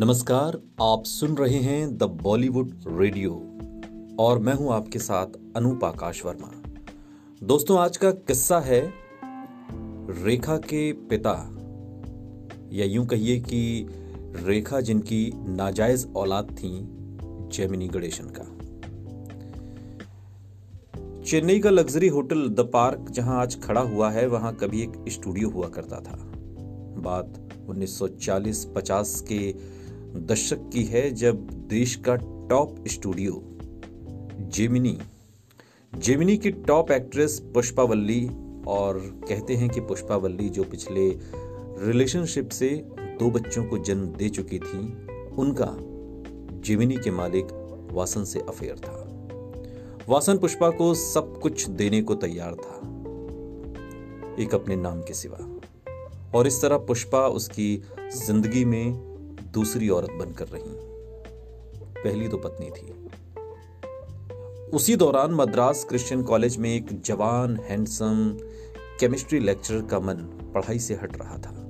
नमस्कार, आप सुन रहे हैं द बॉलीवुड रेडियो और मैं हूँ आपके साथ अनूप आकाश वर्मा। दोस्तों, आज का किस्सा है रेखा के पिता। या यूँ कहिए कि रेखा जिनकी नाजायज औलाद थी जेमिनी गणेशन का। चेन्नई का लग्जरी होटल द पार्क, जहाँ आज खड़ा हुआ है, वहाँ कभी एक स्टूडियो हुआ करता था। बात 1940-50 के दशक की है जब देश का टॉप स्टूडियो, जेमिनी। जेमिनी की टॉप एक्ट्रेस पुष्पावल्ली और कहते हैं कि पुष्पावल्ली जो पिछले रिलेशनशिप से दो बच्चों को जन्म दे चुकी थी, उनका जेमिनी के मालिक वासन से अफेयर था। वासन पुष्पा को सब कुछ देने को तैयार था, एक अपने नाम के सिवा। और इस तरह पुष्पा उसकी ज़िंदगी में दूसरी औरत बनकर रही। पहली तो पत्नी थी। उसी दौरान मद्रास क्रिश्चियन कॉलेज में एक जवान, हैंडसम, केमिस्ट्री लेक्चरर का मन पढ़ाई से हट रहा था।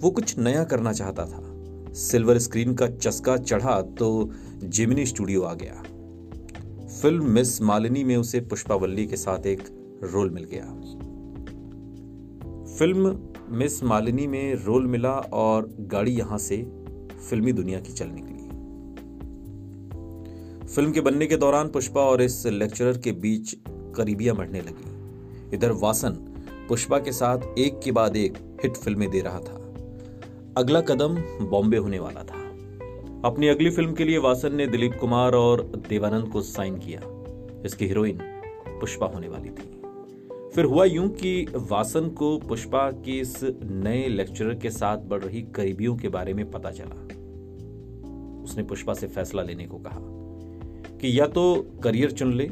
वो कुछ नया करना चाहता था। सिल्वर स्क्रीन का चस्का चढ़ा तो जिमिनी स्टूडियो आ गया। फ़िल्म मिस मालिनी में उसे पुष्पावल्ली के साथ एक रोल मिल गया। फ़िल्म मिस मालिनी में रोल मिला और गाड़ी यहाँ से फिल्मी दुनिया की चल निकली फ़िल्म के बनने के दौरान पुष्पा और इस लेक्चरर के बीच करीबियाँ बढ़ने लगी। इधर वासन पुष्पा के साथ एक के बाद एक हिट फ़िल्में दे रहा था। अगला कदम बॉम्बे होने वाला था। अपनी अगली फ़िल्म के लिए वासन ने दिलीप कुमार और देवानंद को साइन किया। इसकी हीरोइन पुष्पा होने वाली थी। फिर हुआ यूँ कि वासन को पुष्पा के इस नए लेक्चरर के साथ बढ़ रही करीबियों के बारे में पता चला। उसने पुष्पा से फैसला लेने को कहा कि या तो करियर चुन ले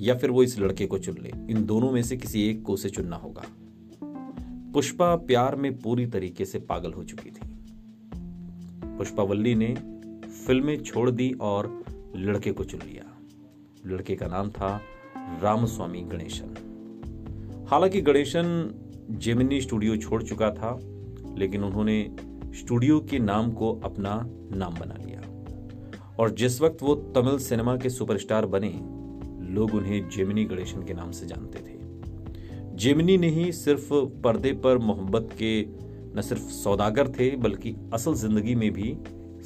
या फिर वो इस लड़के को चुन ले। इन दोनों में से किसी एक को उसे चुनना होगा। पुष्पा प्यार में पूरी तरीके से पागल हो चुकी थी। पुष्पावल्ली ने फ़िल्में छोड़ दी और लड़के को चुन लिया। लड़के का नाम था रामस्वामी गणेशन। हालाँकि गणेशन जेमिनी स्टूडियो छोड़ चुका था, लेकिन उन्होंने स्टूडियो के नाम को अपना नाम बना लिया। और जिस वक्त वो तमिल सिनेमा के सुपरस्टार बने, लोग उन्हें जेमिनी गणेशन के नाम से जानते थे। जेमिनी ने ही सिर्फ़ पर्दे पर मोहब्बत के न सिर्फ़ सौदागर थे, बल्कि असल ज़िंदगी में भी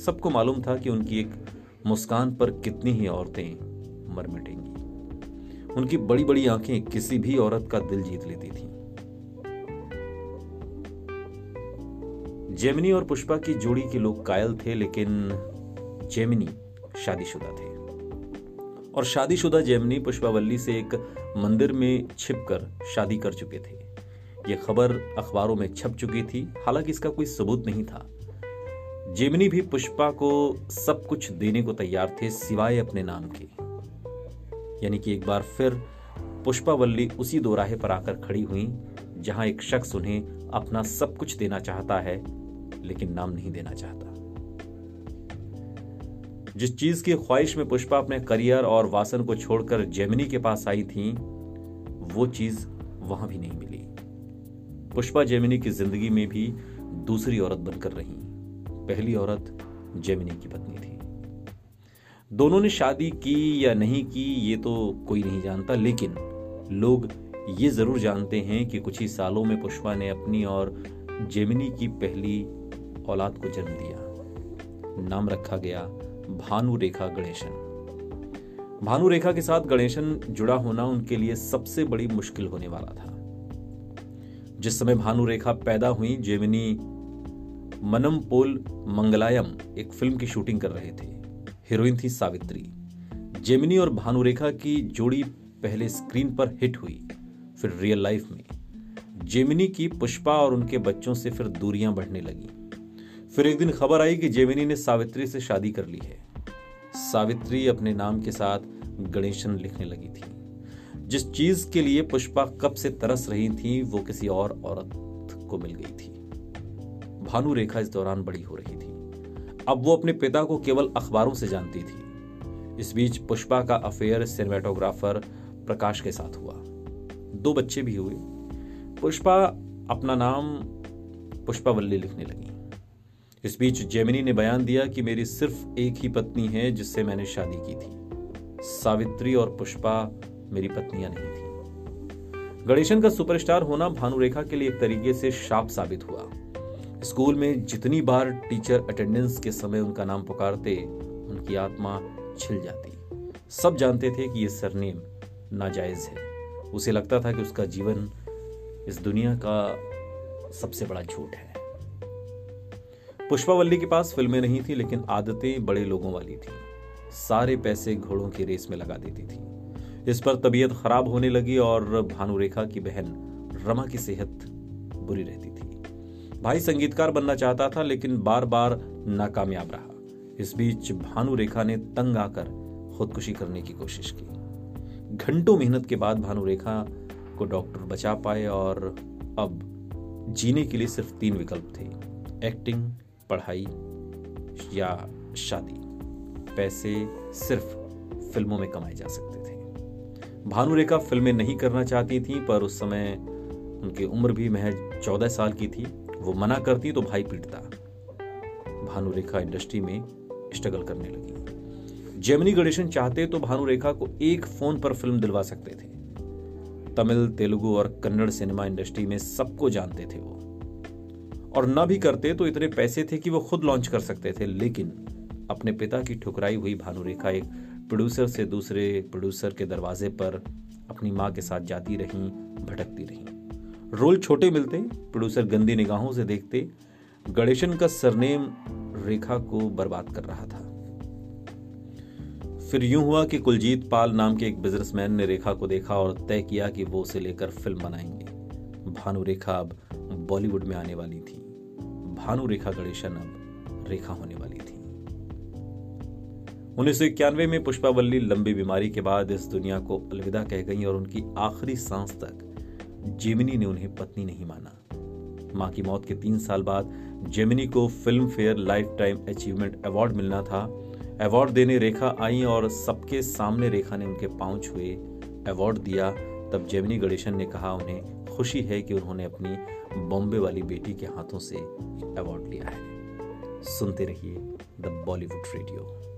सबको मालूम था कि उनकी एक मुस्कान पर कितनी ही औरतें मर मिटेंगी। उनकी बड़ी बड़ी आँखें किसी भी औरत का दिल जीत लेती थी। जेमिनी और पुष्पा की जोड़ी के लोग कायल थे, लेकिन जेमिनी शादीशुदा थे। और शादीशुदा जेमिनी पुष्पावल्ली से एक मंदिर में छिपकर शादी कर चुके थे। यह खबर अखबारों में छप चुकी थी, हालाँकि इसका कोई सबूत नहीं था। जेमिनी भी पुष्पा को सब कुछ देने को तैयार थे, सिवाय अपने नाम के। यानी कि एक बार फिर पुष्पावल्ली उसी दोराहे पर आकर खड़ी हुई, जहाँ एक शख्स उन्हें अपना सब कुछ देना चाहता है, लेकिन नाम नहीं देना चाहता। जिस चीज़ की ख्वाहिश में पुष्पा अपने करियर और वासन को छोड़कर जेमिनी के पास आई थी, वो चीज़ वहाँ भी नहीं मिली। पुष्पा जेमिनी की ज़िंदगी में भी दूसरी औरत बनकर रही। पहली औरत जेमिनी की पत्नी थी। दोनों ने शादी की या नहीं की, ये तो कोई नहीं जानता, लेकिन लोग ये ज़रूर जानते हैं कि कुछ ही सालों में पुष्पा ने अपनी और जेमिनी की पहली औलाद को जन्म दिया। नाम रखा गया भानु रेखा गणेशन। भानु रेखा के साथ गणेशन जुड़ा होना उनके लिए सबसे बड़ी मुश्किल होने वाला था। जिस समय भानु रेखा पैदा हुई, जेमिनी मनम पोल मंगलायम एक फ़िल्म की शूटिंग कर रहे थे। हीरोइन थी सावित्री। जेमिनी और भानुरेखा की जोड़ी पहले स्क्रीन पर हिट हुई, फिर रियल लाइफ में। जेमिनी की पुष्पा और उनके बच्चों से फिर दूरियाँ बढ़ने लगी। फिर एक दिन खबर आई कि जेमिनी ने सावित्री से शादी कर ली है। सावित्री अपने नाम के साथ गणेशन लिखने लगी थी। जिस चीज़ के लिए पुष्पा कब से तरस रही थी, वो किसी और औरत को मिल गई थी। भानु रेखा इस दौरान बड़ी हो रही थी। अब वो अपने पिता को केवल अखबारों से जानती थी। इस बीच पुष्पा का अफेयर सिनेमेटोग्राफर प्रकाश के साथ हुआ। दो बच्चे भी हुए। पुष्पा अपना नाम पुष्पावल्ली लिखने लगी। इस बीच जेमिनी ने बयान दिया कि मेरी सिर्फ़ एक ही पत्नी है जिससे मैंने शादी की थी। सावित्री और पुष्पा मेरी पत्नियाँ नहीं थी। गणेशन का सुपरस्टार होना भानुरेखा के लिए एक तरीके से शाप साबित हुआ। स्कूल में जितनी बार टीचर अटेंडेंस के समय उनका नाम पुकारते, उनकी आत्मा छिल जाती। सब जानते थे कि यह सरनेम नाजायज है। उसे लगता था कि उसका जीवन इस दुनिया का सबसे बड़ा झूठ है। पुष्पावल्ली के पास फ़िल्में नहीं थी, लेकिन आदतें बड़े लोगों वाली थी। सारे पैसे घोड़ों की रेस में लगा देती थी। इस पर तबीयत खराब होने लगी और भानुरेखा की बहन रमा की सेहत बुरी रहती थी। भाई संगीतकार बनना चाहता था, लेकिन बार बार नाकामयाब रहा। इस बीच भानुरेखा ने तंग आकर खुदकुशी करने की कोशिश की। घंटों मेहनत के बाद भानुरेखा को डॉक्टर बचा पाए और अब जीने के लिए सिर्फ़ तीन विकल्प थे। एक्टिंग, पढ़ाई या शादी। पैसे सिर्फ़ फ़िल्मों में कमाए जा सकते थे। भानुरेखा फ़िल्में नहीं करना चाहती थी, पर उस समय उनकी उम्र भी महज चौदह साल की थी। वो मना करती तो भाई पीटता। भानुरेखा इंडस्ट्री में स्ट्रगल करने लगी। जेमिनी गणेशन चाहते तो भानुरेखा को एक फ़ोन पर फ़िल्म दिलवा सकते थे। तमिल, तेलुगु और कन्नड़ सिनेमा इंडस्ट्री में सबको जानते थे वो। और न भी करते तो इतने पैसे थे कि वो खुद लॉन्च कर सकते थे, लेकिन अपने पिता की ठुकराई हुई भानुरेखा एक प्रोड्यूसर से दूसरे प्रोड्यूसर के दरवाजे पर अपनी माँ के साथ जाती रहीं, भटकती रहीं। रोल छोटे मिलते प्रोड्यूसर गंदी निगाहों से देखते, गणेशन का सरनेम रेखा को बर्बाद कर रहा था। फिर यूँ हुआ कि कुलजीत पाल नाम के एक बिजनेसमैन ने रेखा को देखा और तय किया कि वो उसे लेकर फ़िल्म बनाएँगे। भानु रेखा अब बॉलीवुड में आने वाली थी। भानु रेखा गणेशन अब रेखा होने वाली थी। उन्नीस सौ इक्यानवे में पुष्पावल्ली लंबी बीमारी के बाद इस दुनिया को अलविदा कह गई और उनकी आखिरी सांस तक जेमिनी ने उन्हें पत्नी नहीं माना। माँ की मौत के तीन साल बाद जेमिनी को Filmfare lifetime achievement award मिलना था। अवार्ड देने रेखा आई और सबके सामने रेखा ने उनके पाँव छुए। अवार्ड दिया, तब जेमिनी गणेशन ने कहा, उन्हें खुशी है कि उन्होंने अपनी बॉम्बे वाली बेटी के हाथों से अवार्ड लिया है। सुनते रहिए द बॉलीवुड रेडियो।